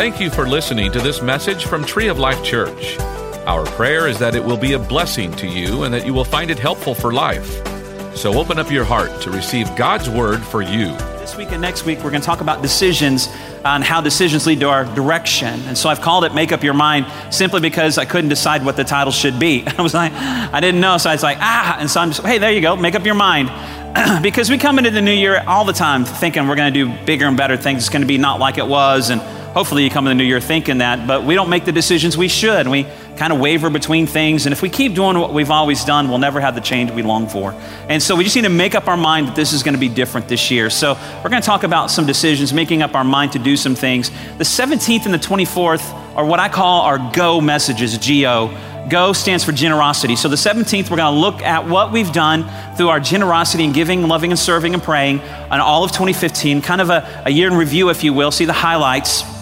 Thank you for listening to this message from Tree of Life Church. Our prayer is that it will be a blessing to you and that you will find it helpful for life. So open up your heart to receive God's word for you. This week and next week, we're going to talk about decisions on how decisions lead to our direction. And so I've called it Make Up Your Mind simply because I couldn't decide what the title should be. I was like, I didn't know. So I was like, ah. And so I'm just, hey, there you go, make up your mind. because we come into the new year all the time thinking we're going to do bigger and better things. It's going to be not like it was. And hopefully you come in the new year thinking that. But we don't make the decisions we should. We kind of waver between things. And if we keep doing what we've always done, we'll never have the change we long for. And so we just need to make up our mind that this is going to be different this year. So we're going to talk about some decisions, making up our mind to do some things. The 17th and the 24th are what I call our go messages, G O. Go stands for generosity. So the 17th, we're going to look at what we've done through our generosity and giving, loving, and serving and praying on all of 2015, kind of a, a year in review, if you will, see the highlights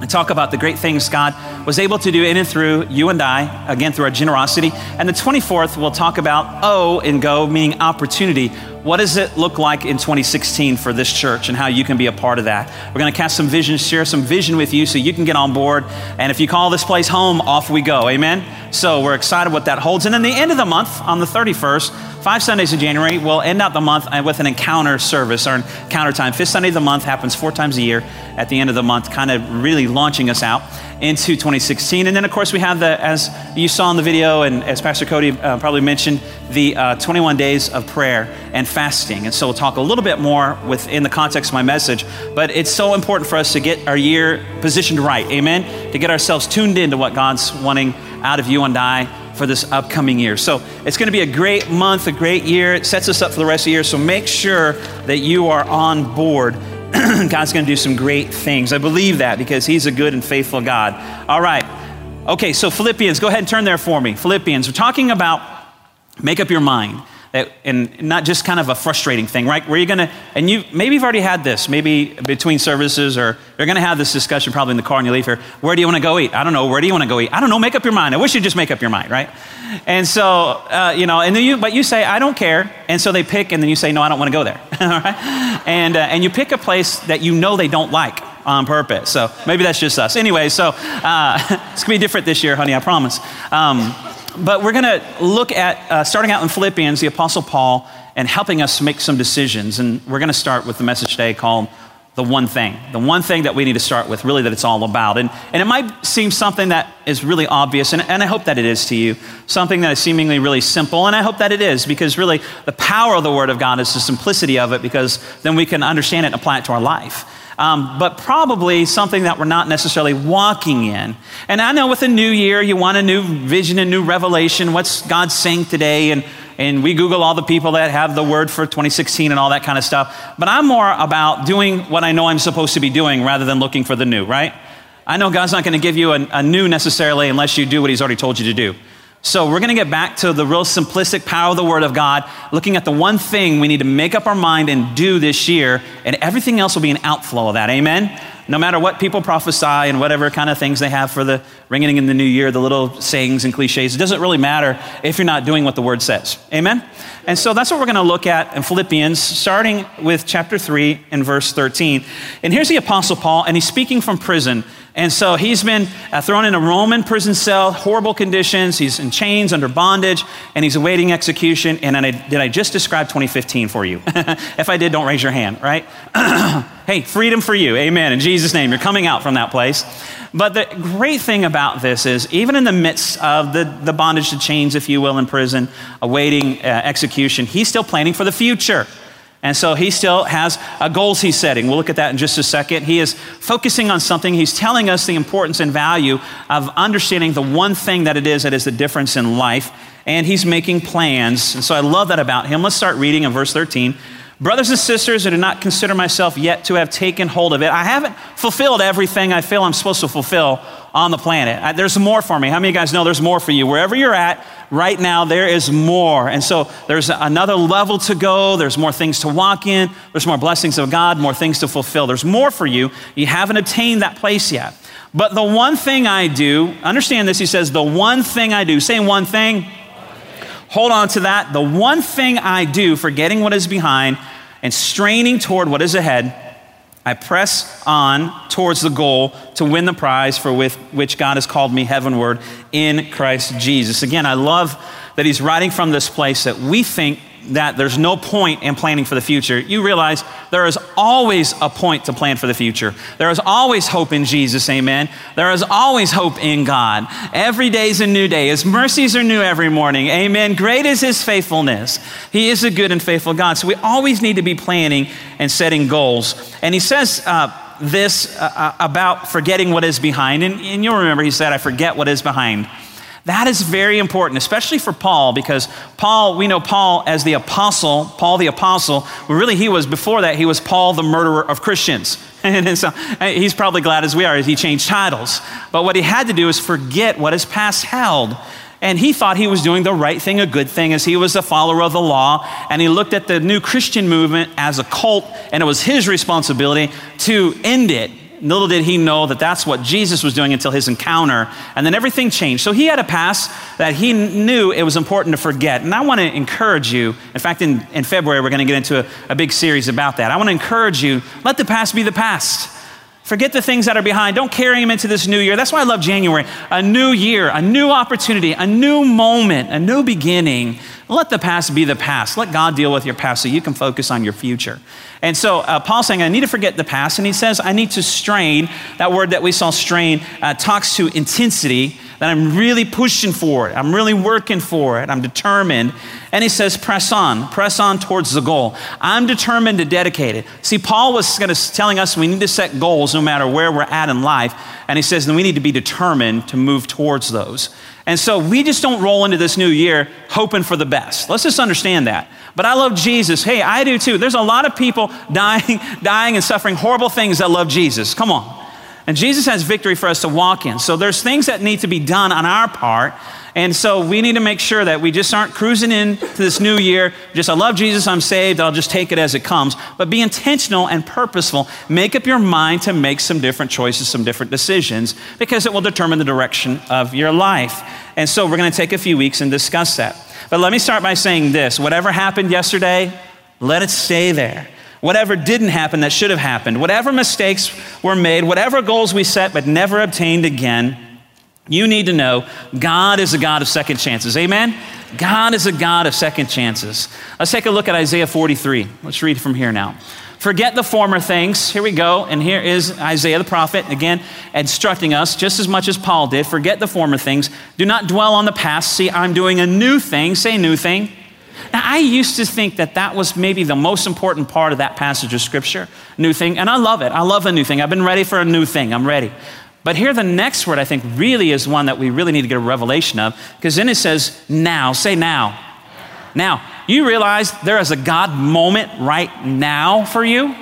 and talk about the great things God was able to do in and through you and I, again, through our generosity. And the 24th, we'll talk about O in go, meaning opportunity. What does it look like in 2016 for this church and how you can be a part of that? We're going to cast some vision, share some vision with you so you can get on board. And if you call this place home, off we go. Amen? So we're excited what that holds. And then the end of the month, on the 31st, five Sundays in January, we'll end out the month with an encounter service, or encounter time. Fifth Sunday of the month happens four times a year at the end of the month, kind of really launching us out into 2016. And then, of course, we have the, as you saw in the video, and as Pastor Cody uh, probably mentioned, the uh, 21 days of prayer and fasting. And so we'll talk a little bit more within the context of my message. But it's so important for us to get our year positioned right, amen? To get ourselves tuned into what God's wanting out of you and I for this upcoming year. So it's going to be a great month, a great year. It sets us up for the rest of the year. So make sure that you are on board God's going to do some great things. I believe that because He's a good and faithful God. All right. Okay, so Philippians, go ahead and turn there for me. Philippians, we're talking about make up your mind and not just kind of a frustrating thing, right? Where you're to, and you maybe you've already had this, maybe between services, or you're to have this discussion probably in the car and you leave here. Where do you want to go eat? I don't know. Where do you want to go eat? I don't know. Make up your mind. I wish you'd just make up your mind, right? And so, uh, you know, and then you, but you say, I don't care. And so they pick, and then you say, no, I don't want to go there. All right? And, uh, and you pick a place that you know they don't like on purpose. So maybe that's just us. Anyway, so uh, it's to be different this year, honey, I promise. Um, but we're going to look at, uh, starting out in Philippians, the Apostle Paul, and helping us make some decisions. And we're going to start with the message today called The One Thing. The one thing that we need to start with, really, that it's all about. And, and it might seem something that is really obvious, and, and I hope that it is to you. Something that is seemingly really simple, and I hope that it is, because really, the power of the Word of God is the simplicity of it, because then we can understand it and apply it to our life um, but probably something that we're not necessarily walking in. And I know with a new year, you want a new vision, a new revelation. What's God saying today? And, and we Google all the people that have the word for 2016 and all that kind of stuff. But I'm more about doing what I know I'm supposed to be doing rather than looking for the new, right? I know God's not going to give you a, a new necessarily unless you do what He's already told you to do. So we're going to get back to the real simplistic power of the Word of God, looking at the one thing we need to make up our mind and do this year, and everything else will be an outflow of that. Amen? No matter what people prophesy and whatever kind of things they have for the ringing in the new year, the little sayings and cliches, it doesn't really matter if you're not doing what the Word says. Amen? And so that's what we're going to look at in Philippians, starting with chapter 3 and verse 13. And here's the Apostle Paul, and he's speaking from prison. And so he's been uh, thrown in a Roman prison cell, horrible conditions. He's in chains under bondage, and he's awaiting execution. And I, did I just describe 2015 for you? if I did, don't raise your hand, right? hey, freedom for you. Amen. In Jesus' name, you're coming out from that place. But the great thing about this is, even in the midst of the, the bondage to chains, if you will, in prison, awaiting uh, execution, he's still planning for the future. And so he still has uh, goals he's setting. We'll look at that in just a second. He is focusing on something. He's telling us the importance and value of understanding the one thing that it is that is the difference in life. And he's making plans. And so I love that about him. Let's start reading in verse 13. Brothers and sisters, I do not consider myself yet to have taken hold of it. I haven't fulfilled everything I feel I'm supposed to fulfill on the planet. There's more for me. How many of you guys know there's more for you? Wherever you're at right now, there is more. And so there's another level to go. There's more things to walk in. There's more blessings of God, more things to fulfill. There's more for you. You haven't attained that place yet. But the one thing I do, understand this, he says, the one thing I do, saying one thing, hold on to that. The one thing I do, forgetting what is behind and straining toward what is ahead, I press on towards the goal to win the prize for with, which God has called me heavenward in Christ Jesus. Again, I love that he's writing from this place that we think that there's no point in planning for the future, you realize there is always a point to plan for the future. There is always hope in Jesus, amen. There is always hope in God. Every day is a new day. His mercies are new every morning, amen. Great is His faithfulness. He is a good and faithful God. So we always need to be planning and setting goals. And He says, uh, this uh, uh about forgetting what is behind. And, and you'll remember he said, I forget what is behind. That is very important, especially for Paul, because Paul, we know Paul as the apostle, Paul the apostle. Well, really, he was, before that, he was Paul the murderer of Christians. and so he's probably glad as we are as he changed titles. But what he had to do is forget what his past held. And he thought he was doing the right thing, a good thing, as he was a follower of the law. And he looked at the new Christian movement as a cult, and it was his responsibility to end it Little did he know that that's what Jesus was doing until his encounter. And then everything changed. So he had a past that he knew it was important to forget. And I want to encourage you. In fact, in, in February, we're going to get into a, a big series about that. I want to encourage you let the past be the past. Forget the things that are behind. Don't carry them into this new year. That's why I love January. A new year, a new opportunity, a new moment, a new beginning. Let the past be the past. Let God deal with your past so you can focus on your future. And so uh, Paul's saying, I need to forget the past. And he says, I need to strain. That word that we saw, strain, uh, talks to intensity, that I'm really pushing for it. I'm really working for it. I'm determined. And he says, press on, press on towards the goal. I'm determined to dedicate it. See, Paul was of telling us we need to set goals no matter where we're at in life. And he says, then we need to be determined to move towards those. And so we just don't roll into this new year hoping for the best. Let's just understand that. But I love Jesus. Hey, I do too. There's a lot of people dying, dying and suffering horrible things that love Jesus. Come on. And Jesus has victory for us to walk in. So there's things that need to be done on our part. And so we need to make sure that we just aren't cruising into this new year. Just, I love Jesus, I'm saved, I'll just take it as it comes. But be intentional and purposeful. Make up your mind to make some different choices, some different decisions, because it will determine the direction of your life. And so we're going to take a few weeks and discuss that. But let me start by saying this whatever happened yesterday, let it stay there whatever didn't happen that should have happened, whatever mistakes were made, whatever goals we set but never obtained again, you need to know God is a God of second chances. Amen? God is a God of second chances. Let's take a look at Isaiah 43. Let's read from here now. Forget the former things. Here we go. And here is Isaiah the prophet, again, instructing us just as much as Paul did. Forget the former things. Do not dwell on the past. See, I'm doing a new thing. Say, new thing. Now, I used to think that that was maybe the most important part of that passage of scripture, new thing, and I love it. I love a new thing. I've been ready for a new thing. I'm ready. But here, the next word I think really is one that we really need to get a revelation of, because then it says, now. Say now. Now, you realize there is a God moment right now for you?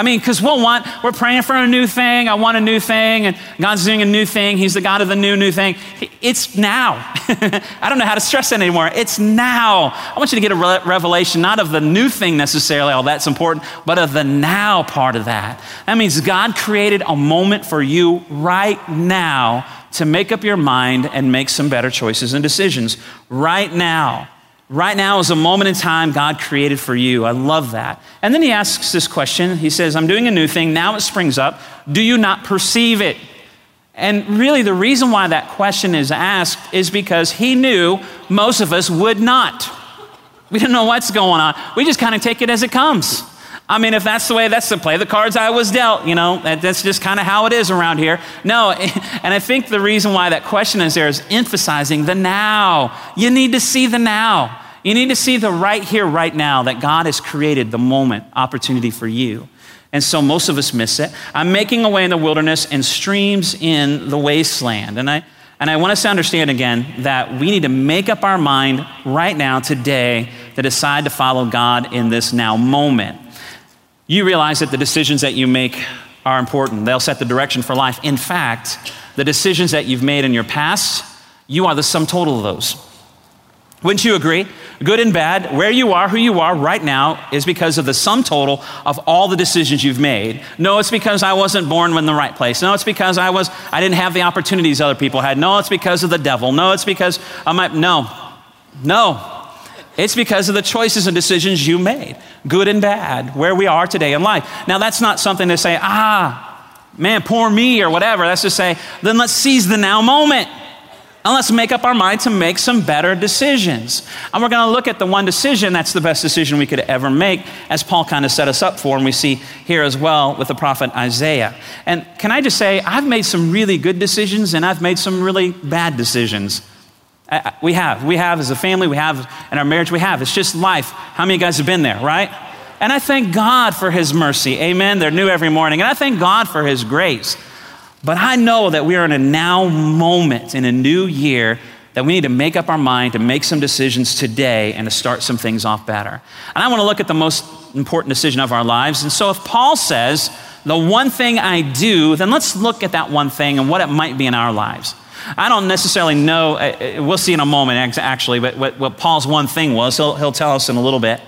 I mean, because we'll want, we're praying for a new thing. I want a new thing, and God's doing a new thing. He's the God of the new, new thing. It's now. I don't know how to stress that anymore. It's now. I want you to get a re- revelation, not of the new thing necessarily, all that's important, but of the now part of that. That means God created a moment for you right now to make up your mind and make some better choices and decisions. Right now. Right now is a moment in time God created for you. I love that. And then he asks this question. He says, I'm doing a new thing. Now it springs up. Do you not perceive it? And really, the reason why that question is asked is because he knew most of us would not. We don't know what's going on. We just kind of take it as it comes. I mean, if that's the way, that's the play the cards I was dealt, you know, that's just kind of how it is around here. No, and I think the reason why that question is there is emphasizing the now. You need to see the now. You need to see the right here, right now, that God has created the moment, opportunity for you. And so most of us miss it. I'm making a way in the wilderness and streams in the wasteland. And I, and I want us to understand again that we need to make up our mind right now, today, to decide to follow God in this now moment. You realize that the decisions that you make are important, they'll set the direction for life. In fact, the decisions that you've made in your past, you are the sum total of those. Wouldn't you agree? Good and bad, where you are, who you are right now is because of the sum total of all the decisions you've made. No, it's because I wasn't born in the right place. No, it's because I was I didn't have the opportunities other people had. No, it's because of the devil. No, it's because I might no. No. It's because of the choices and decisions you made, good and bad, where we are today in life. Now, that's not something to say, ah, man, poor me or whatever. That's to say, then let's seize the now moment. And let's make up our mind to make some better decisions. And we're going to look at the one decision that's the best decision we could ever make, as Paul kind of set us up for, and we see here as well with the prophet Isaiah. And can I just say, I've made some really good decisions and I've made some really bad decisions. We have. We have as a family, we have in our marriage, we have. It's just life. How many of you guys have been there, right? And I thank God for His mercy. Amen. They're new every morning. And I thank God for His grace. But I know that we are in a now moment in a new year that we need to make up our mind to make some decisions today and to start some things off better. And I want to look at the most important decision of our lives. And so if Paul says, the one thing I do, then let's look at that one thing and what it might be in our lives. I don't necessarily know, uh, uh, we'll see in a moment actually, but what, what Paul's one thing was. He'll, he'll tell us in a little bit.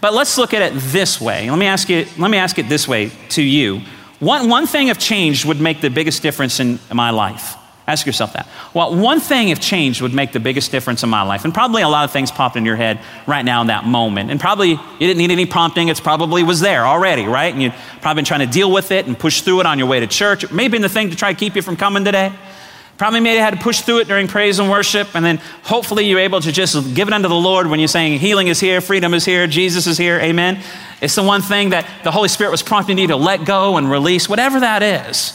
But let's look at it this way. Let me ask you, let me ask it this way to you. One, one thing if changed would make the biggest difference in my life. Ask yourself that. Well, one thing if changed would make the biggest difference in my life. And probably a lot of things popped in your head right now in that moment. And probably you didn't need any prompting. It's probably was there already, right? And you've probably been trying to deal with it and push through it on your way to church. It may have been the thing to try to keep you from coming today. Probably maybe had to push through it during praise and worship, and then hopefully you're able to just give it unto the Lord when you're saying healing is here, freedom is here, Jesus is here, amen. It's the one thing that the Holy Spirit was prompting you to let go and release, whatever that is.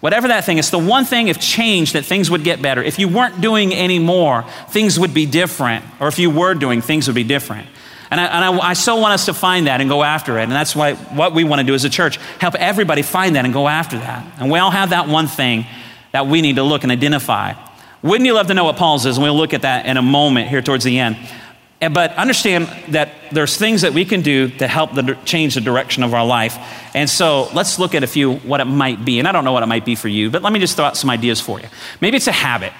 Whatever that thing, it's the one thing if changed that things would get better. If you weren't doing any more, things would be different. Or if you were doing, things would be different. And, I, and I, I, so want us to find that and go after it. And that's why what we want to do as a church, help everybody find that and go after that. And we all have that one thing that we need to look and identify. Wouldn't you love to know what Paul's is? And we'll look at that in a moment here towards the end. But understand that there's things that we can do to help the, change the direction of our life. And so let's look at a few what it might be. And I don't know what it might be for you, but let me just throw out some ideas for you. Maybe it's a habit.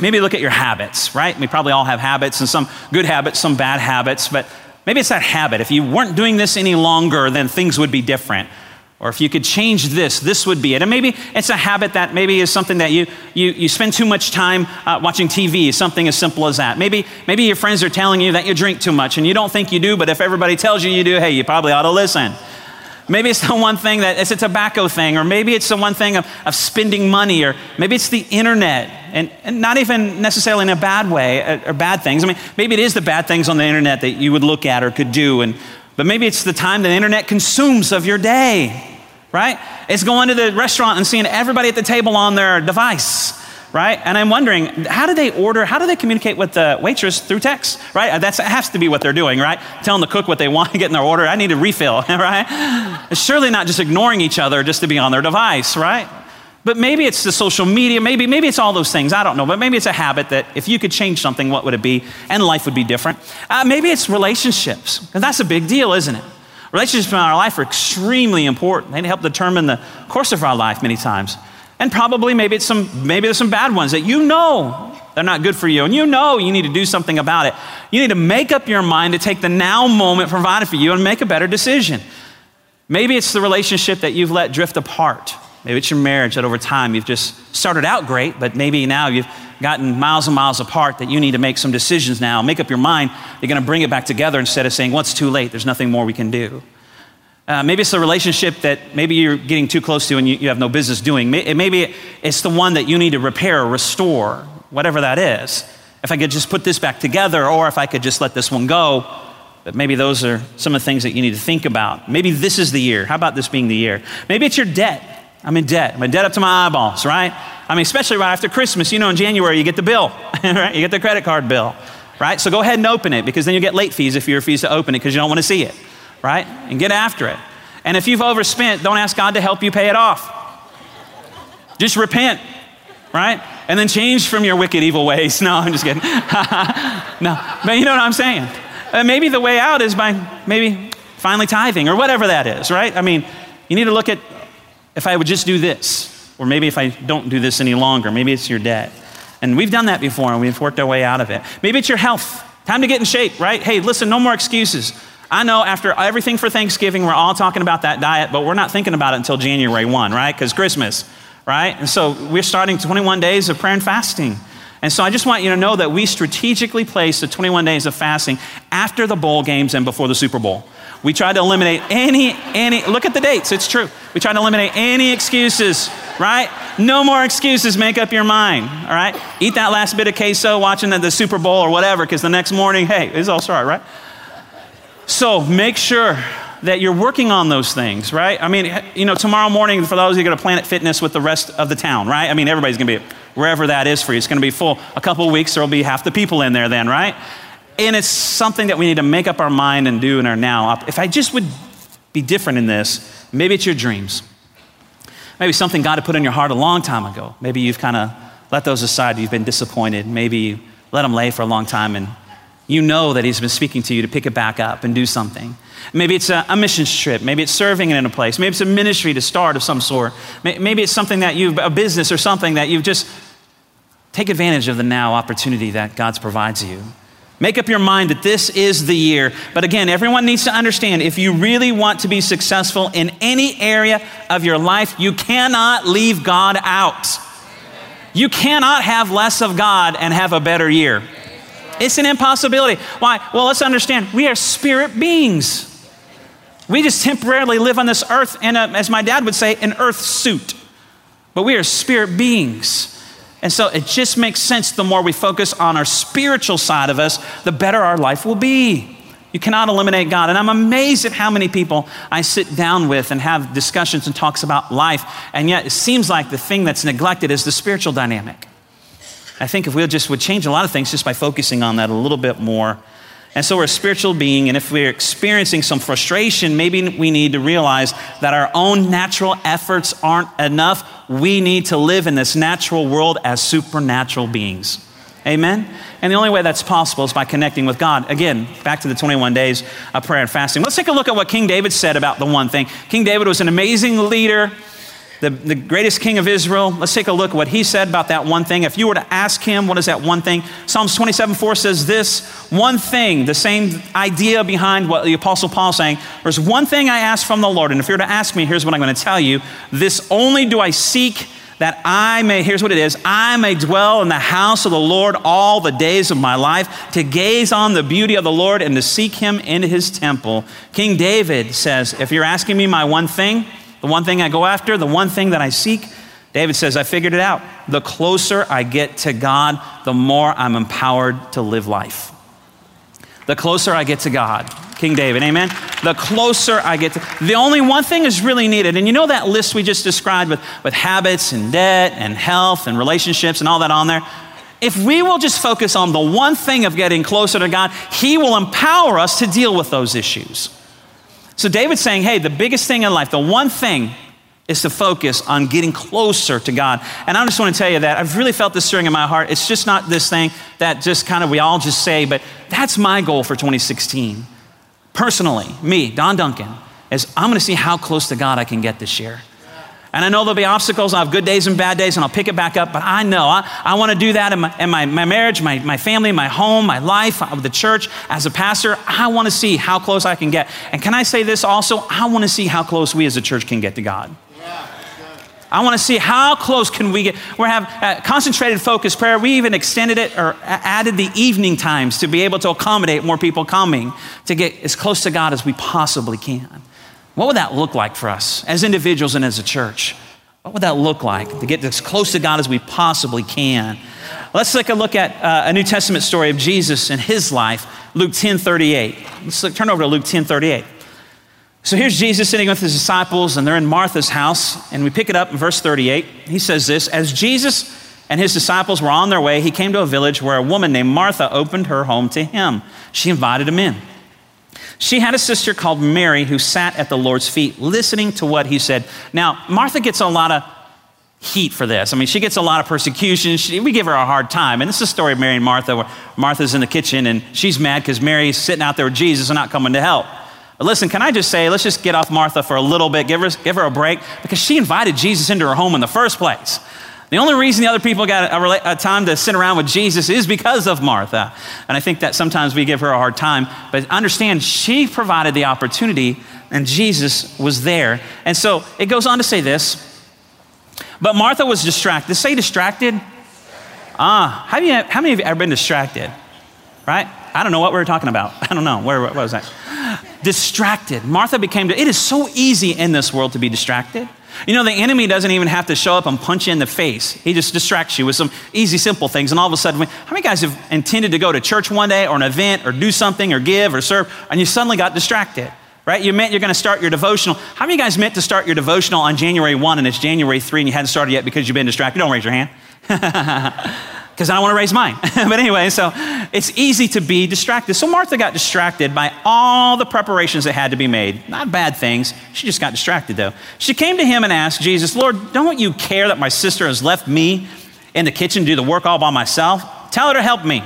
Maybe look at your habits, right? We probably all have habits and some good habits, some bad habits, but maybe it's that habit. If you weren't doing this any longer, then things would be different. Or if you could change this, this would be it. And maybe it's a habit that maybe is something that you, you, you spend too much time uh, watching TV, something as simple as that. Maybe, maybe your friends are telling you that you drink too much and you don't think you do, but if everybody tells you you do, hey, you probably ought to listen. Maybe it's the one thing that it's a tobacco thing, or maybe it's the one thing of, of spending money, or maybe it's the internet, and, and not even necessarily in a bad way or, uh, or bad things. I mean, maybe it is the bad things on the internet that you would look at or could do, and but maybe it's the time the internet consumes of your day, right? It's going to the restaurant and seeing everybody at the table on their device, right? And I'm wondering, how do they order, how do they communicate with the waitress through text, right? Uh, that has to be what they're doing, right? Telling the cook what they want to get in their order. I need a refill, right? Surely not just ignoring each other just to be on their device, right? But maybe it's the social media, maybe, maybe it's all those things, I don't know. But maybe it's a habit that if you could change something, what would it be? And life would be different. Uh, maybe it's relationships, and that's a big deal, isn't it? Relationships in our life are extremely important. They help determine the course of our life many times. And probably maybe it's some maybe there's some bad ones that you know they're not good for you and you know you need to do something about it. You need to make up your mind to take the now moment provided for you and make a better decision. Maybe it's the relationship that you've let drift apart. Maybe it's your marriage that over time you've just started out great, but maybe now you've gotten miles and miles apart that you need to make some decisions now. Make up your mind. You're going to bring it back together instead of saying, well, it's too late. There's nothing more we can do. Uh, maybe it's a relationship that maybe you're getting too close to and you, you have no business doing. Maybe it's the one that you need to repair or restore, whatever that is. If I could just put this back together or if I could just let this one go, but maybe those are some of the things that you need to think about. Maybe this is the year. How about this being the year? Maybe it's your debt. I'm in debt. I'm in debt up to my eyeballs, right? I mean, especially right after Christmas. You know, in January, you get the bill, right? You get the credit card bill, right? So go ahead and open it because then you'll get late fees if you refuse to open it because you don't want to see it, right? And get after it. And if you've overspent, don't ask God to help you pay it off. Just repent, right? And then change from your wicked, evil ways. No, I'm just kidding. no, but you know what I'm saying? Uh, maybe the way out is by maybe finally tithing or whatever that is, right? I mean, you need to look at if I would just do this, or maybe if I don't do this any longer, maybe it's your debt. And we've done that before and we've worked our way out of it. Maybe it's your health. Time to get in shape, right? Hey, listen, no more excuses. I know after everything for Thanksgiving, we're all talking about that diet, but we're not thinking about it until January 1, right? Because Christmas, right? And so we're starting 21 days of prayer and fasting. And so I just want you to know that we strategically place the 21 days of fasting after the bowl games and before the Super Bowl. We tried to eliminate any, any, look at the dates, it's true. We tried to eliminate any excuses, right? No more excuses, make up your mind, all right? Eat that last bit of queso watching the, the Super Bowl or whatever, because the next morning, hey, it's all right, right? So make sure that you're working on those things, right? I mean, you know, tomorrow morning, for those of you going to Planet Fitness with the rest of the town, right? I mean, everybody's going to be wherever that is for you. It's going to be full. A couple weeks, there will be half the people in there then, right? And it's something that we need to make up our mind and do in our now. If I just would be different in this, maybe it's your dreams. Maybe something God had put in your heart a long time ago. Maybe you've kind of let those aside. You've been disappointed. Maybe you let them lay for a long time and you know that He's been speaking to you to pick it back up and do something. Maybe it's a, a missions trip. Maybe it's serving in a place. Maybe it's a ministry to start of some sort. Maybe it's something that you've, a business or something that you've just take advantage of the now opportunity that God provides you. Make up your mind that this is the year. But again, everyone needs to understand if you really want to be successful in any area of your life, you cannot leave God out. You cannot have less of God and have a better year. It's an impossibility. Why? Well, let's understand we are spirit beings. We just temporarily live on this earth in a, as my dad would say, an earth suit. But we are spirit beings. And so it just makes sense the more we focus on our spiritual side of us, the better our life will be. You cannot eliminate God. And I'm amazed at how many people I sit down with and have discussions and talks about life. And yet it seems like the thing that's neglected is the spiritual dynamic. I think if we just would change a lot of things just by focusing on that a little bit more. And so we're a spiritual being, and if we're experiencing some frustration, maybe we need to realize that our own natural efforts aren't enough. We need to live in this natural world as supernatural beings. Amen? And the only way that's possible is by connecting with God. Again, back to the 21 days of prayer and fasting. Let's take a look at what King David said about the one thing. King David was an amazing leader the, the greatest king of Israel. Let's take a look at what he said about that one thing. If you were to ask him, what is that one thing? Psalms 27 4 says this one thing, the same idea behind what the Apostle Paul saying. There's one thing I ask from the Lord, and if you were to ask me, here's what I'm going to tell you. This only do I seek that I may, here's what it is I may dwell in the house of the Lord all the days of my life, to gaze on the beauty of the Lord and to seek him in his temple. King David says, If you're asking me my one thing, the one thing I go after, the one thing that I seek, David says, I figured it out. The closer I get to God, the more I'm empowered to live life. The closer I get to God, King David, amen? The closer I get to, the only one thing is really needed. And you know that list we just described with, with habits and debt and health and relationships and all that on there? If we will just focus on the one thing of getting closer to God, He will empower us to deal with those issues. So David's saying, hey, the biggest thing in life, the one thing is to focus on getting closer to God. And I just want to tell you that I've really felt this stirring in my heart. It's just not this thing that just kind of we all just say, but that's my goal for 2016. Personally, me, Don Duncan, is I'm going to see how close to God I can get this year. And I know there'll be obstacles. I'll have good days and bad days, and I'll pick it back up. But I know I, I want to do that in, my, in my, my marriage, my, my family, my home, my life, the church. As a pastor, I want to see how close I can get. And can I say this also? I want to see how close we as a church can get to God. I want to see how close can we get. We have uh, concentrated focus prayer. We even extended it or added the evening times to be able to accommodate more people coming to get as close to God as we possibly can. What would that look like for us as individuals and as a church? What would that look like to get as close to God as we possibly can? Let's take a look at uh, a New Testament story of Jesus and his life, Luke 10 38. Let's look, turn over to Luke 10 38. So here's Jesus sitting with his disciples, and they're in Martha's house, and we pick it up in verse 38. He says this As Jesus and his disciples were on their way, he came to a village where a woman named Martha opened her home to him. She invited him in. She had a sister called Mary who sat at the Lord's feet listening to what he said. Now, Martha gets a lot of heat for this. I mean, she gets a lot of persecution. She, we give her a hard time. And this is the story of Mary and Martha, where Martha's in the kitchen and she's mad because Mary's sitting out there with Jesus and not coming to help. But listen, can I just say, let's just get off Martha for a little bit, give her, give her a break, because she invited Jesus into her home in the first place. The only reason the other people got a, a, time to sit around with Jesus is because of Martha. And I think that sometimes we give her a hard time. But understand, she provided the opportunity and Jesus was there. And so it goes on to say this. But Martha was distracted. Say distracted. Ah, how, how many of you ever been distracted? Right? I don't know what we were talking about. I don't know. Where, what was that? Distracted. Martha became, it is so easy in this world to be distracted. You know, the enemy doesn't even have to show up and punch you in the face. He just distracts you with some easy, simple things. And all of a sudden, how many guys have intended to go to church one day or an event or do something or give or serve, and you suddenly got distracted? Right? You meant you're going to start your devotional. How many guys meant to start your devotional on January 1 and it's January 3 and you hadn't started yet because you've been distracted? Don't raise your hand. because I want to raise mine. but anyway, so it's easy to be distracted. So Martha got distracted by all the preparations that had to be made. Not bad things. She just got distracted though. She came to him and asked Jesus, Lord, don't you care that my sister has left me in the kitchen to do the work all by myself? Tell her to help me.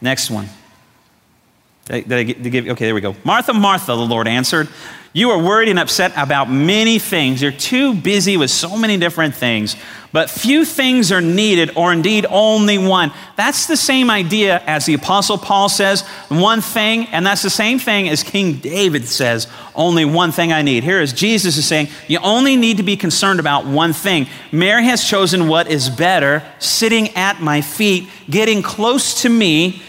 Next one. Did I, did I give, okay, there we go. Martha, Martha, the Lord answered. You are worried and upset about many things. You're too busy with so many different things, but few things are needed, or indeed only one. That's the same idea as the Apostle Paul says, one thing, and that's the same thing as King David says, only one thing I need. Here is Jesus is saying, you only need to be concerned about one thing. Mary has chosen what is better, sitting at my feet, getting close to me,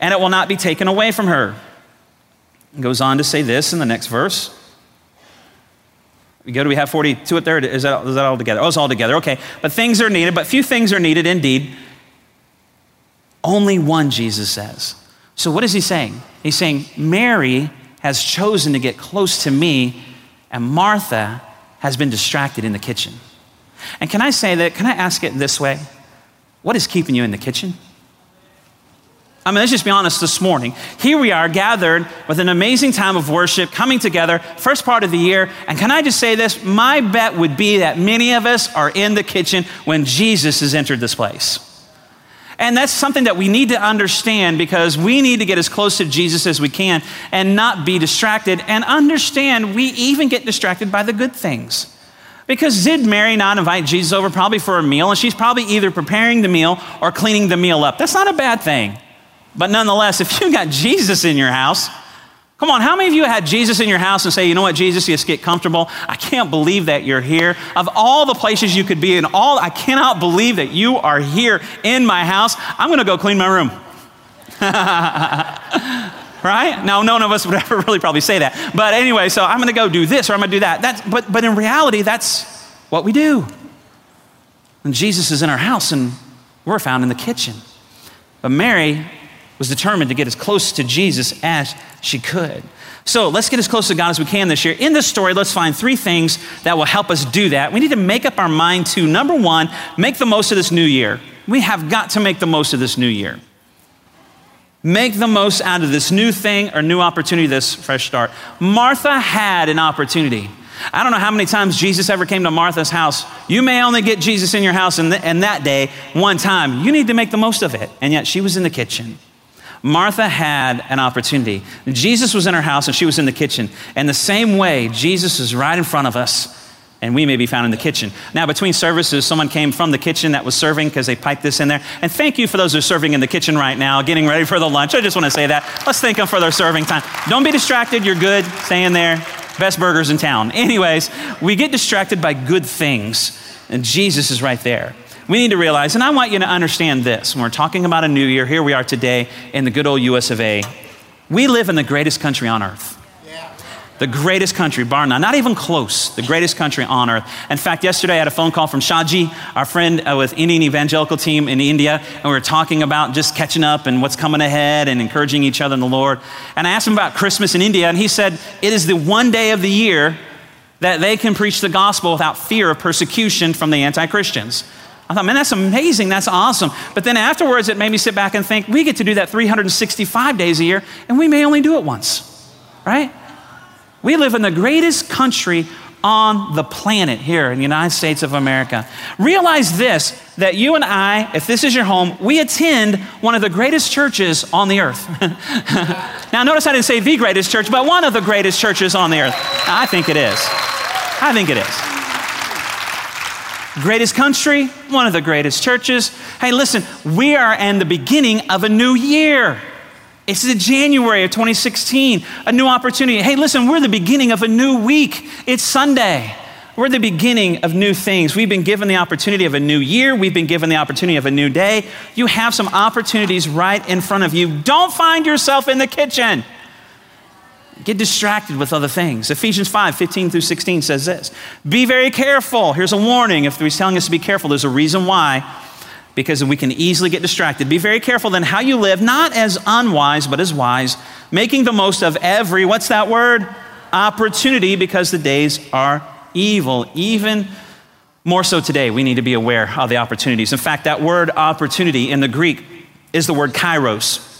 and it will not be taken away from her. He goes on to say this in the next verse. We go, do we have 42 up there? Is that, is that all together? Oh, it's all together. Okay. But things are needed, but few things are needed indeed. Only one, Jesus says. So what is he saying? He's saying, Mary has chosen to get close to me, and Martha has been distracted in the kitchen. And can I say that? Can I ask it this way? What is keeping you in the kitchen? I mean, let's just be honest this morning. Here we are gathered with an amazing time of worship coming together, first part of the year. And can I just say this? My bet would be that many of us are in the kitchen when Jesus has entered this place. And that's something that we need to understand because we need to get as close to Jesus as we can and not be distracted and understand we even get distracted by the good things. Because did Mary not invite Jesus over probably for a meal? And she's probably either preparing the meal or cleaning the meal up. That's not a bad thing. But nonetheless, if you got Jesus in your house, come on, how many of you had Jesus in your house and say, you know what, Jesus, just get comfortable? I can't believe that you're here. Of all the places you could be in, all I cannot believe that you are here in my house. I'm going to go clean my room. right? Now, none of us would ever really probably say that. But anyway, so I'm going to go do this or I'm going to do that. That's, but, but in reality, that's what we do. And Jesus is in our house and we're found in the kitchen. But Mary was determined to get as close to Jesus as she could. So let's get as close to God as we can this year. In this story, let's find three things that will help us do that. We need to make up our mind to number one, make the most of this new year. We have got to make the most of this new year. Make the most out of this new thing or new opportunity, this fresh start. Martha had an opportunity. I don't know how many times Jesus ever came to Martha's house. You may only get Jesus in your house in, the, in that day one time. You need to make the most of it. And yet she was in the kitchen. Martha had an opportunity. Jesus was in her house and she was in the kitchen. And the same way, Jesus is right in front of us and we may be found in the kitchen. Now, between services, someone came from the kitchen that was serving because they piped this in there. And thank you for those who are serving in the kitchen right now, getting ready for the lunch. I just want to say that. Let's thank them for their serving time. Don't be distracted. You're good. Stay in there. Best burgers in town. Anyways, we get distracted by good things, and Jesus is right there we need to realize, and I want you to understand this when we're talking about a new year, here we are today in the good old US of A. We live in the greatest country on earth. The greatest country, bar none, not even close, the greatest country on earth. In fact, yesterday I had a phone call from Shaji, our friend uh, with Indian Evangelical Team in India, and we were talking about just catching up and what's coming ahead and encouraging each other in the Lord. And I asked him about Christmas in India, and he said, It is the one day of the year that they can preach the gospel without fear of persecution from the anti Christians. I thought, man, that's amazing. That's awesome. But then afterwards, it made me sit back and think, we get to do that 365 days a year, and we may only do it once, right? We live in the greatest country on the planet here in the United States of America. Realize this that you and I, if this is your home, we attend one of the greatest churches on the earth. now, notice I didn't say the greatest church, but one of the greatest churches on the earth. I think it is. I think it is. Greatest country, one of the greatest churches. Hey, listen, we are in the beginning of a new year. It's the January of 2016, a new opportunity. Hey, listen, we're the beginning of a new week. It's Sunday. We're the beginning of new things. We've been given the opportunity of a new year. We've been given the opportunity of a new day. You have some opportunities right in front of you. Don't find yourself in the kitchen. Get distracted with other things. Ephesians 5 15 through 16 says this Be very careful. Here's a warning. If he's telling us to be careful, there's a reason why, because we can easily get distracted. Be very careful then how you live, not as unwise, but as wise, making the most of every, what's that word? Opportunity, because the days are evil. Even more so today, we need to be aware of the opportunities. In fact, that word opportunity in the Greek is the word kairos.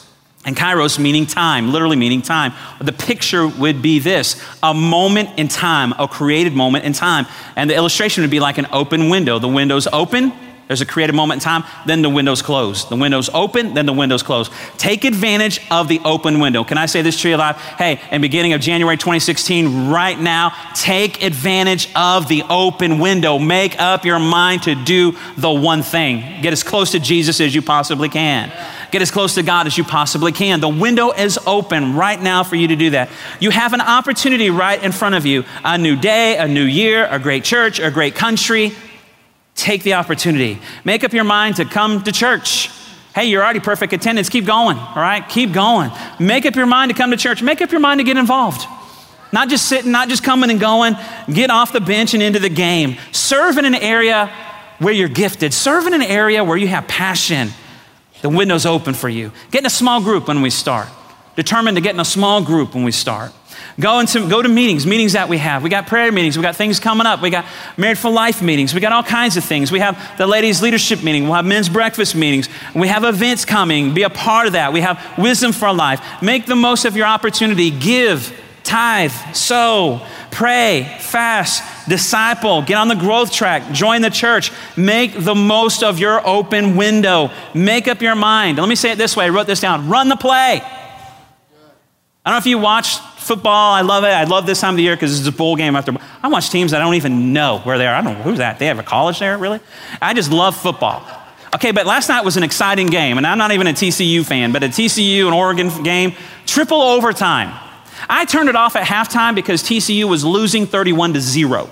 And kairos meaning time, literally meaning time. The picture would be this a moment in time, a created moment in time. And the illustration would be like an open window. The window's open, there's a created moment in time, then the window's closed. The window's open, then the window's closed. Take advantage of the open window. Can I say this to you live? Hey, in beginning of January 2016, right now, take advantage of the open window. Make up your mind to do the one thing. Get as close to Jesus as you possibly can. Get as close to God as you possibly can. The window is open right now for you to do that. You have an opportunity right in front of you a new day, a new year, a great church, a great country Take the opportunity. Make up your mind to come to church. Hey, you're already perfect attendance. Keep going, all right? Keep going. Make up your mind to come to church. Make up your mind to get involved. Not just sitting, not just coming and going. Get off the bench and into the game. Serve in an area where you're gifted. Serve in an area where you have passion. The window's open for you. Get in a small group when we start. Determined to get in a small group when we start. Go, into, go to meetings, meetings that we have. We got prayer meetings. We got things coming up. We got Married for Life meetings. We got all kinds of things. We have the ladies' leadership meeting. We'll have men's breakfast meetings. We have events coming. Be a part of that. We have Wisdom for Life. Make the most of your opportunity. Give, tithe, sow, pray, fast, disciple, get on the growth track, join the church. Make the most of your open window. Make up your mind. Let me say it this way I wrote this down run the play. I don't know if you watch football. I love it. I love this time of the year because it's a bowl game after. I watch teams that I don't even know where they are. I don't know who's that. They have a college there, really? I just love football. Okay, but last night was an exciting game, and I'm not even a TCU fan, but a TCU and Oregon game, triple overtime. I turned it off at halftime because TCU was losing 31 to 0.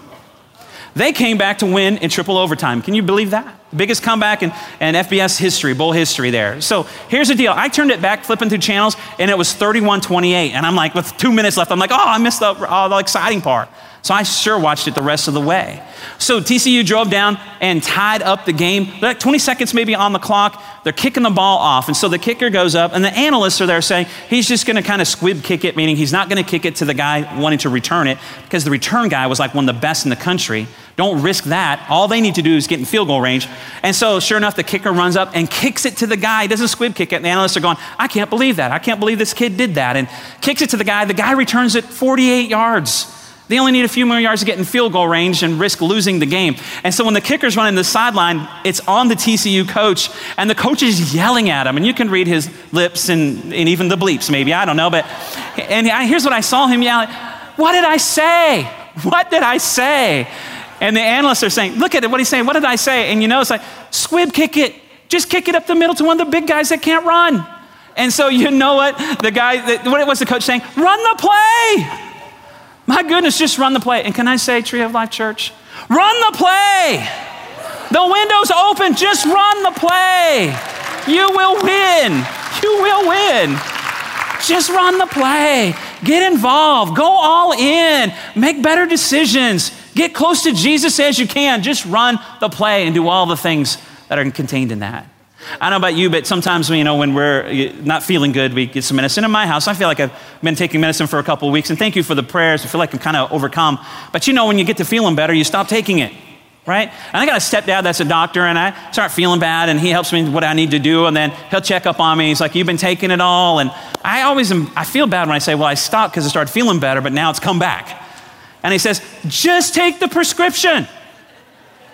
They came back to win in triple overtime. Can you believe that? Biggest comeback in, in FBS history, bowl history there. So here's the deal. I turned it back, flipping through channels, and it was 31 28. And I'm like, with two minutes left, I'm like, oh, I missed the, oh, the exciting part. So I sure watched it the rest of the way. So TCU drove down and tied up the game. Like 20 seconds maybe on the clock. They're kicking the ball off. And so the kicker goes up, and the analysts are there saying he's just going to kind of squib kick it, meaning he's not going to kick it to the guy wanting to return it because the return guy was like one of the best in the country. Don't risk that. All they need to do is get in field goal range. And so, sure enough, the kicker runs up and kicks it to the guy. He doesn't squib kick it. And the analysts are going, I can't believe that. I can't believe this kid did that. And kicks it to the guy. The guy returns it 48 yards. They only need a few more yards to get in field goal range and risk losing the game. And so when the kicker's running the sideline, it's on the TCU coach, and the coach is yelling at him. And you can read his lips and, and even the bleeps, maybe, I don't know. But and I, here's what I saw him yelling What did I say? What did I say? And the analysts are saying, Look at it, what he's saying. What did I say? And you know, it's like, squib kick it. Just kick it up the middle to one of the big guys that can't run. And so you know what? The guy, what was the coach saying? Run the play. My goodness, just run the play. And can I say, Tree of Life Church? Run the play. The window's open. Just run the play. You will win. You will win. Just run the play. Get involved. Go all in. Make better decisions. Get close to Jesus as you can. Just run the play and do all the things that are contained in that. I don't know about you, but sometimes you know when we're uh, not feeling good, we get some medicine in my house. I feel like I've been taking medicine for a couple weeks, and thank you for the prayers. I feel like I'm kind of overcome. But you know, when you get to feeling better, you stop taking it, right? And I got a stepdad that's a doctor, and I start feeling bad, and he helps me what I need to do, and then he'll check up on me. He's like, "You've been taking it all," and I always am, I feel bad when I say, "Well, I stopped because I started feeling better, but now it's come back." And he says, "Just take the prescription,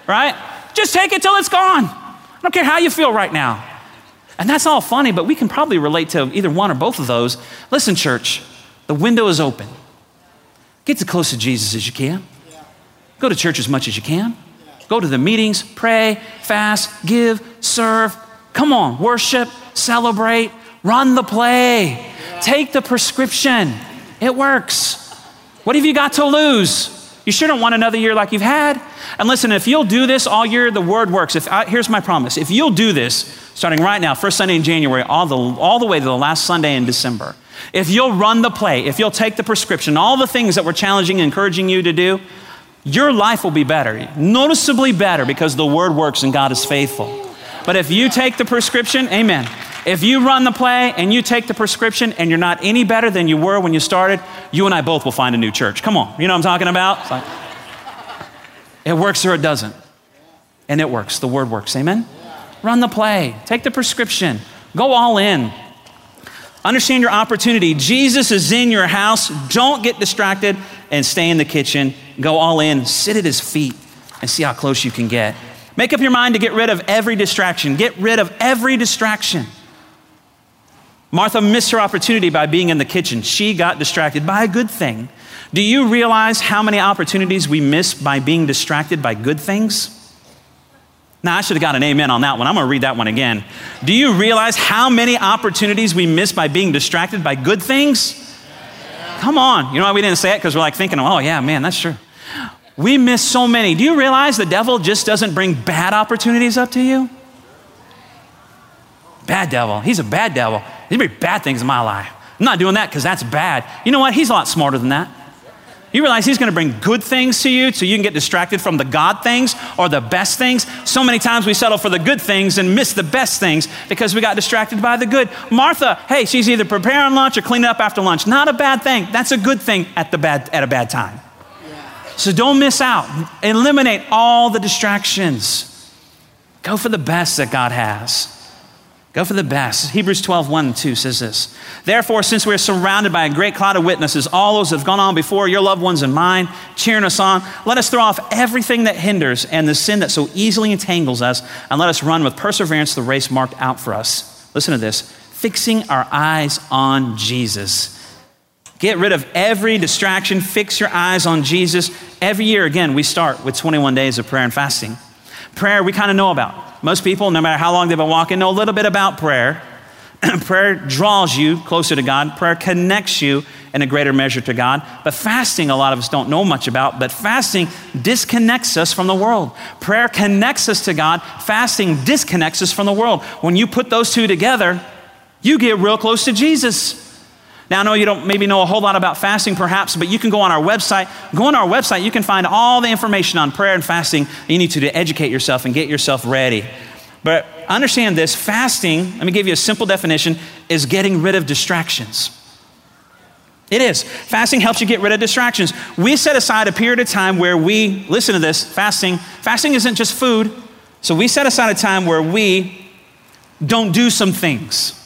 right? Just take it till it's gone." I don't care how you feel right now. And that's all funny, but we can probably relate to either one or both of those. Listen, church, the window is open. Get as close to Jesus as you can. Go to church as much as you can. Go to the meetings, pray, fast, give, serve. Come on, worship, celebrate, run the play. Take the prescription. It works. What have you got to lose? You shouldn't want another year like you've had. And listen, if you'll do this all year, the word works. If I, here's my promise: if you'll do this, starting right now, first Sunday in January, all the all the way to the last Sunday in December, if you'll run the play, if you'll take the prescription, all the things that we're challenging and encouraging you to do, your life will be better, noticeably better, because the word works and God is faithful. But if you take the prescription, Amen. If you run the play and you take the prescription and you're not any better than you were when you started, you and I both will find a new church. Come on, you know what I'm talking about? Like, it works or it doesn't. And it works. The word works. Amen? Run the play, take the prescription, go all in. Understand your opportunity. Jesus is in your house. Don't get distracted and stay in the kitchen. Go all in, sit at his feet, and see how close you can get. Make up your mind to get rid of every distraction. Get rid of every distraction. Martha missed her opportunity by being in the kitchen. She got distracted by a good thing. Do you realize how many opportunities we miss by being distracted by good things? Now, I should have got an amen on that one. I'm going to read that one again. Do you realize how many opportunities we miss by being distracted by good things? Come on. You know why we didn't say it? Because we're like thinking, oh, yeah, man, that's true. We miss so many. Do you realize the devil just doesn't bring bad opportunities up to you? Bad devil. He's a bad devil. There's be bad things in my life. I'm not doing that because that's bad. You know what? He's a lot smarter than that. You realize he's going to bring good things to you so you can get distracted from the God things or the best things. So many times we settle for the good things and miss the best things because we got distracted by the good. Martha, hey, she's either preparing lunch or cleaning up after lunch. Not a bad thing. That's a good thing at, the bad, at a bad time. So don't miss out. Eliminate all the distractions. Go for the best that God has. Go for the best. Hebrews 12, 1 and 2 says this. Therefore, since we are surrounded by a great cloud of witnesses, all those that have gone on before, your loved ones and mine, cheering us on, let us throw off everything that hinders and the sin that so easily entangles us, and let us run with perseverance the race marked out for us. Listen to this fixing our eyes on Jesus. Get rid of every distraction, fix your eyes on Jesus. Every year, again, we start with 21 days of prayer and fasting. Prayer, we kind of know about. Most people, no matter how long they've been walking, know a little bit about prayer. prayer draws you closer to God. Prayer connects you in a greater measure to God. But fasting, a lot of us don't know much about, but fasting disconnects us from the world. Prayer connects us to God. Fasting disconnects us from the world. When you put those two together, you get real close to Jesus. Now, I know you don't maybe know a whole lot about fasting, perhaps, but you can go on our website. Go on our website, you can find all the information on prayer and fasting you need to, to educate yourself and get yourself ready. But understand this fasting, let me give you a simple definition, is getting rid of distractions. It is. Fasting helps you get rid of distractions. We set aside a period of time where we, listen to this, fasting, fasting isn't just food. So we set aside a time where we don't do some things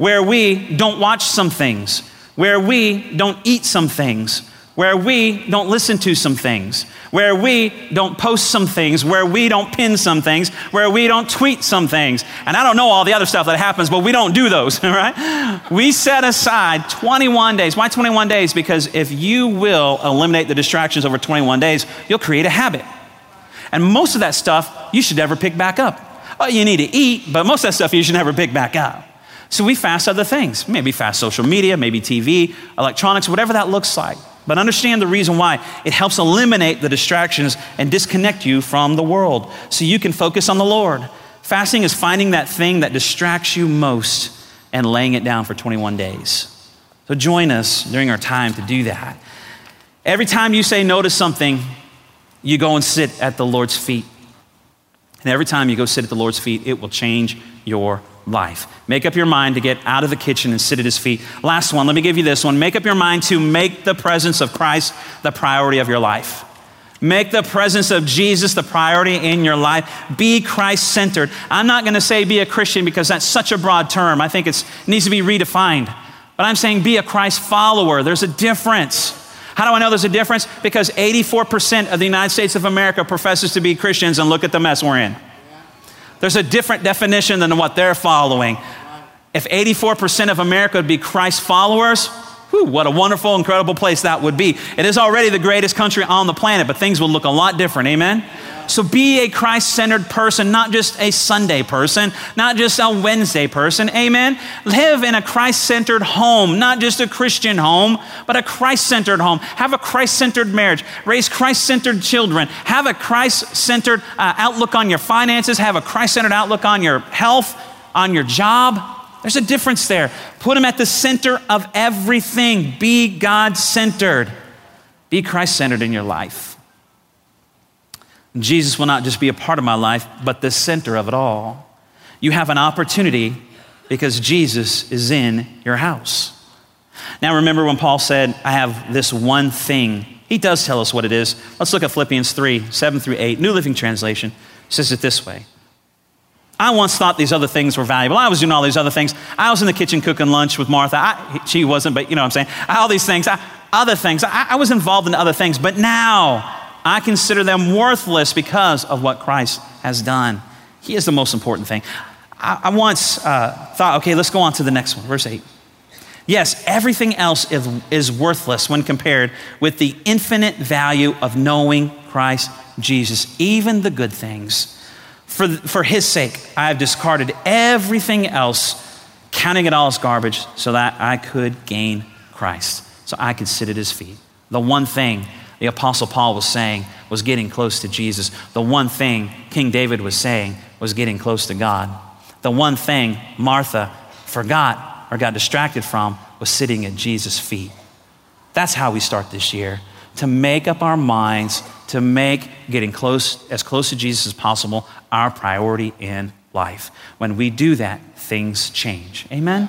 where we don't watch some things, where we don't eat some things, where we don't listen to some things, where we don't post some things, where we don't pin some things, where we don't tweet some things. And I don't know all the other stuff that happens, but we don't do those, all right? We set aside 21 days. Why 21 days? Because if you will eliminate the distractions over 21 days, you'll create a habit. And most of that stuff you should never pick back up. Well, you need to eat, but most of that stuff you should never pick back up. So we fast other things. Maybe fast social media, maybe TV, electronics, whatever that looks like. But understand the reason why. It helps eliminate the distractions and disconnect you from the world so you can focus on the Lord. Fasting is finding that thing that distracts you most and laying it down for 21 days. So join us during our time to do that. Every time you say no to something, you go and sit at the Lord's feet. And every time you go sit at the Lord's feet, it will change your life. Make up your mind to get out of the kitchen and sit at his feet. Last one, let me give you this one. Make up your mind to make the presence of Christ the priority of your life. Make the presence of Jesus the priority in your life. Be Christ centered. I'm not going to say be a Christian because that's such a broad term. I think it needs to be redefined. But I'm saying be a Christ follower. There's a difference. How do I know there's a difference? Because 84% of the United States of America professes to be Christians, and look at the mess we're in. There's a different definition than what they're following. If 84% of America would be Christ followers, Whew, what a wonderful, incredible place that would be. It is already the greatest country on the planet, but things will look a lot different. Amen? So be a Christ centered person, not just a Sunday person, not just a Wednesday person. Amen. Live in a Christ centered home, not just a Christian home, but a Christ centered home. Have a Christ centered marriage. Raise Christ centered children. Have a Christ centered uh, outlook on your finances. Have a Christ centered outlook on your health, on your job. There's a difference there. Put him at the center of everything. Be God centered. Be Christ centered in your life. Jesus will not just be a part of my life, but the center of it all. You have an opportunity because Jesus is in your house. Now, remember when Paul said, I have this one thing. He does tell us what it is. Let's look at Philippians 3 7 through 8. New Living Translation says it this way I once thought these other things were valuable. I was doing all these other things. I was in the kitchen cooking lunch with Martha. I, she wasn't, but you know what I'm saying. All these things, I, other things. I, I was involved in other things, but now I consider them worthless because of what Christ has done. He is the most important thing. I, I once uh, thought, okay, let's go on to the next one, verse 8. Yes, everything else is, is worthless when compared with the infinite value of knowing Christ Jesus, even the good things. For, for his sake, I have discarded everything else, counting it all as garbage, so that I could gain Christ, so I could sit at his feet. The one thing the Apostle Paul was saying was getting close to Jesus. The one thing King David was saying was getting close to God. The one thing Martha forgot or got distracted from was sitting at Jesus' feet. That's how we start this year to make up our minds to make getting close as close to Jesus as possible our priority in life. When we do that, things change. Amen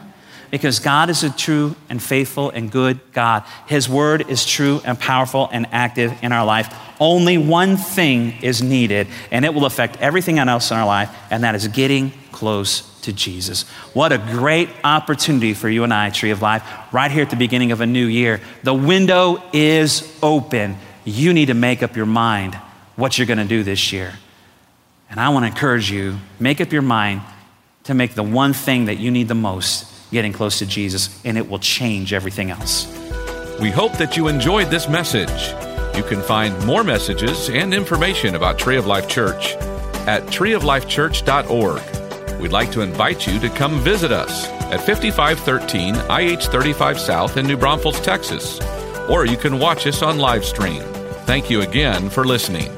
because God is a true and faithful and good God. His word is true and powerful and active in our life. Only one thing is needed, and it will affect everything else in our life, and that is getting close to Jesus. What a great opportunity for you and I, Tree of Life, right here at the beginning of a new year. The window is open. You need to make up your mind what you're going to do this year. And I want to encourage you make up your mind to make the one thing that you need the most getting close to Jesus, and it will change everything else. We hope that you enjoyed this message. You can find more messages and information about Tree of Life Church at treeoflifechurch.org. We'd like to invite you to come visit us at 5513 IH 35 South in New Braunfels, Texas, or you can watch us on live stream. Thank you again for listening.